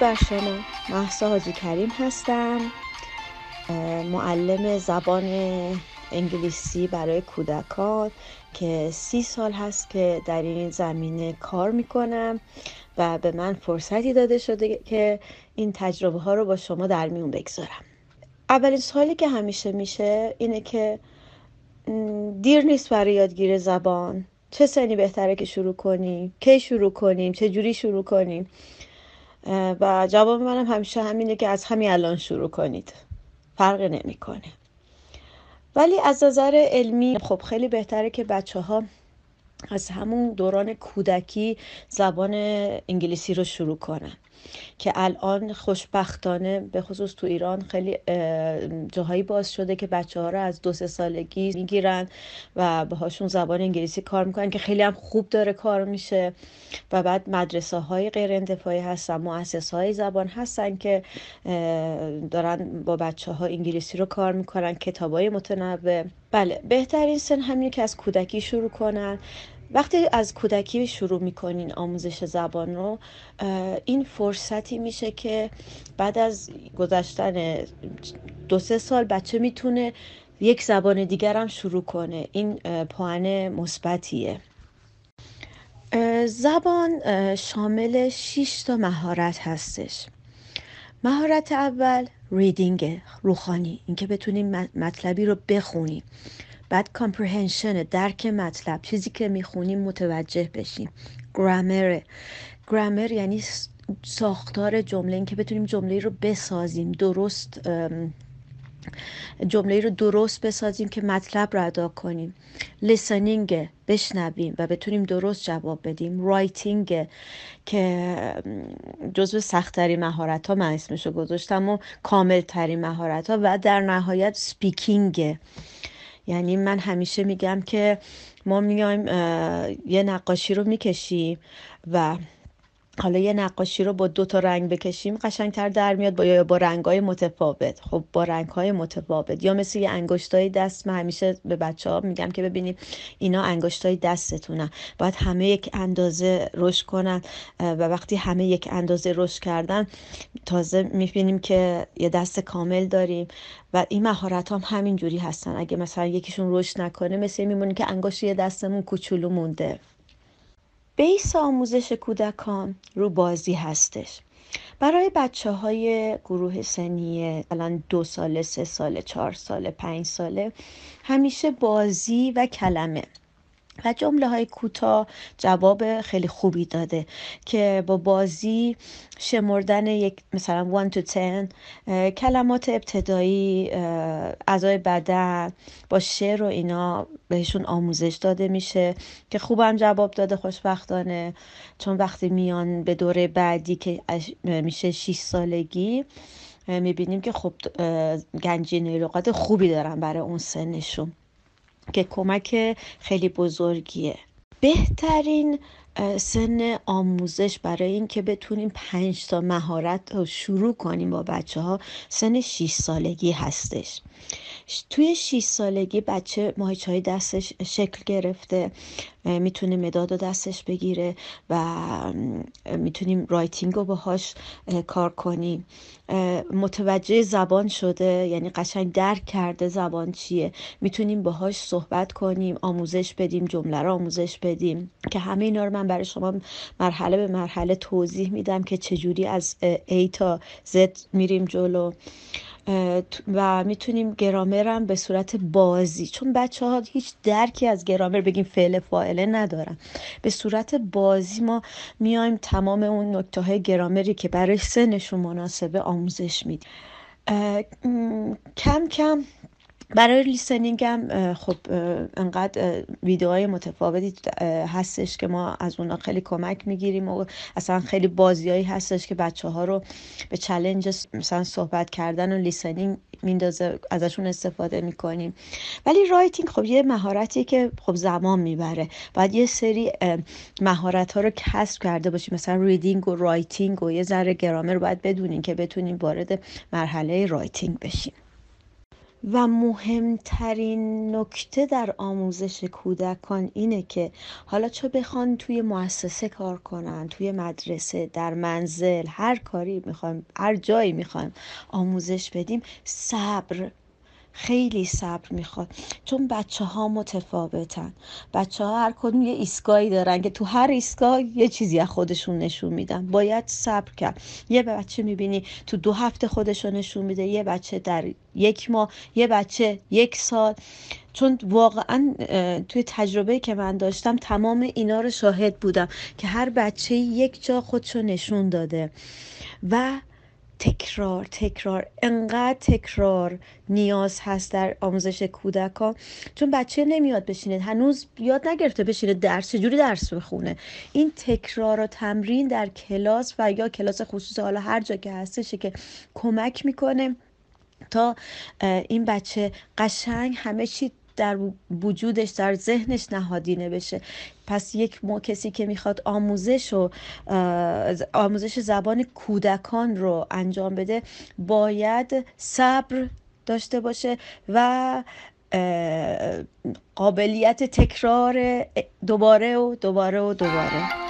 درود بر شما محسا حاجی کریم هستم. معلم زبان انگلیسی برای کودکان که سی سال هست که در این زمینه کار می‌کنم و به من فرصتی داده شده که این تجربه ها رو با شما در میون بگذارم. اولین سوالی که همیشه میشه اینه که دیر نیست برای یادگیر زبان. چه سنی بهتره که شروع کنیم کی شروع کنیم؟ چه جوری شروع کنیم؟ و جواب منم همیشه همینه که از همین الان شروع کنید. فرق نمی‌کنه. ولی از نظر علمی خب خیلی بهتره که بچه ها از همون دوران کودکی زبان انگلیسی رو شروع کنن که الان خوشبختانه به خصوص تو ایران خیلی جاهایی باز شده که بچه ها رو از دو سه سالگی می‌گیرن و باهاشون زبان انگلیسی کار می‌کنن که خیلی هم خوب داره کار میشه و بعد مدرسه های غیر انتفاعی هستن مؤسس های زبان هستن که دارن با بچه ها انگلیسی رو کار می‌کنن کتاب های متنوع. بله بهترین سن همینه که از کودکی شروع کنن. وقتی از کودکی شروع می‌کنین آموزش زبان رو این فرصتی میشه که بعد از گذشتن دو سه سال بچه می‌تونه یک زبان دیگر هم شروع کنه. این پوان مثبتیه. زبان شامل 6 تا مهارت هستش. مهارت اول ریدینگ روخانی اینکه بتونیم مطلبی رو بخونیم. بعد کامپرهنشن درک مطلب. چیزی که می‌خونیم متوجه بشیم. گرامر گرامر یعنی ساختار جمله. اینکه بتونیم جمله رو بسازیم. درست جمله رو درست بسازیم که مطلب رو ادا کنیم. listening بشنویم و بتونیم درست جواب بدیم. writing که جزو سختترین مهارت ها من اسمشو گذاشتم و کامل ترین مهارت ها و در نهایت speaking یعنی من همیشه میگم که ما میایم یه نقاشی رو می‌کشیم و حالا یه نقاشی رو با دو تا رنگ بکشیم قشنگتر در میاد با یا با رنگ های متفاوت. خب با رنگ های متفاوت. یا مثل یه انگشتای دست من همیشه به بچه ها میگم که ببینید اینا انگشتای دستتونن. باید همه یک اندازه رشد کنن و وقتی همه یک اندازه رشد کردن تازه می‌بینیم که یه دست کامل داریم. و این مهارت هم همین جوری هستن. اگه مثلا یکیشون رشد نکنه مثل میمونه که انگشت یه دستمون کوچولو مونده. بیس آموزش کودکان رو بازی هستش. برای بچه های گروه سنی الان دو ساله سه ساله چهار ساله پنج ساله همیشه بازی و کلمه. و جمله های کوتاه جواب خیلی خوبی داده که با بازی شمردن یک مثلا 1 to 10 کلمات ابتدایی اعضای بدن با شعر و اینا بهشون آموزش داده میشه که خوبم جواب داده خوشبختانه. چون وقتی میان به دوره بعدی که میشه 6 سالگی می‌بینیم که خب گنجینه لغات خوبی دارن برای اون سنشون. که کمک خیلی بزرگیه. بهترین سن آموزش برای اینکه بتونیم پنج تا مهارت رو شروع کنیم با بچه ها سن 6 سالگی هستش. توی 6 سالگی بچه ماهیچه های دستش شکل گرفته. می‌تونه مداد و دستش بگیره و می‌تونیم writing رو باهاش کار کنیم. متوجه زبان شده یعنی قشنگ درک کرده زبان چیه. می‌تونیم باهاش صحبت کنیم آموزش بدیم جمله رو آموزش بدیم. که همه اینا رو من برای شما مرحله به مرحله توضیح میدم که چجوری از A تا Z میریم جلو. و می‌تونیم گرامرم به صورت بازی چون بچه ها هیچ درکی از گرامر بگیم فعل فاعله ندارن. به صورت بازی ما میایم تمام اون نکته های گرامری که برای سنشون مناسبه آموزش میدیم. کم کم برای listening هم خب انقدر ویدیوهای متفاوتی هستش که ما از اونا خیلی کمک می‌گیریم و اصلا خیلی بازیهایی هستش که بچه ها رو به challenge مثلا صحبت کردن و listening میندازه ازشون استفاده می‌کنیم. ولی writing خب یه مهارتی که خب زمان می‌بره. باید یه سری مهارت ها رو کسب کرده باشیم. مثلا reading و writing و یه ذره گرامر باید بدونیم که بتونیم وارد مرحله writing بشیم. و مهمترین نکته در آموزش کودکان اینه که حالا چه بخوان توی مؤسسه کار کنن توی مدرسه در منزل هر کاری می‌خوایم هر جایی می‌خوایم آموزش بدیم صبر خیلی صبر می‌خواد. چون بچه ها متفاوتن. بچه ها هر کدوم یه ایستگاهی دارن که تو هر ایستگاه یه چیزی از خودشون نشون میدن. باید صبر کرد. یه بچه می‌بینی تو دو هفته خودشون نشون میده یه بچه در یک ماه یه بچه یک سال. چون واقعا توی تجربه که من داشتم تمام اینا رو شاهد بودم که هر بچه یک جا خودشو نشون داده. و تکرار تکرار. انقدر تکرار نیاز هست در آموزش کودکان. چون بچه نمیاد بشینه هنوز یاد نگرفته بشینه درس چجوری درس بخونه. این تکرار و تمرین در کلاس و یا کلاس خصوصی حالا هر جا که هستش که کمک می‌کنه تا این بچه قشنگ همه چی در وجودش در ذهنش نهادینه بشه پس یک مو کسی که می‌خواد آموزش و آموزش زبان کودکان رو انجام بده باید صبر داشته باشه و قابلیت تکرار دوباره و دوباره و دوباره.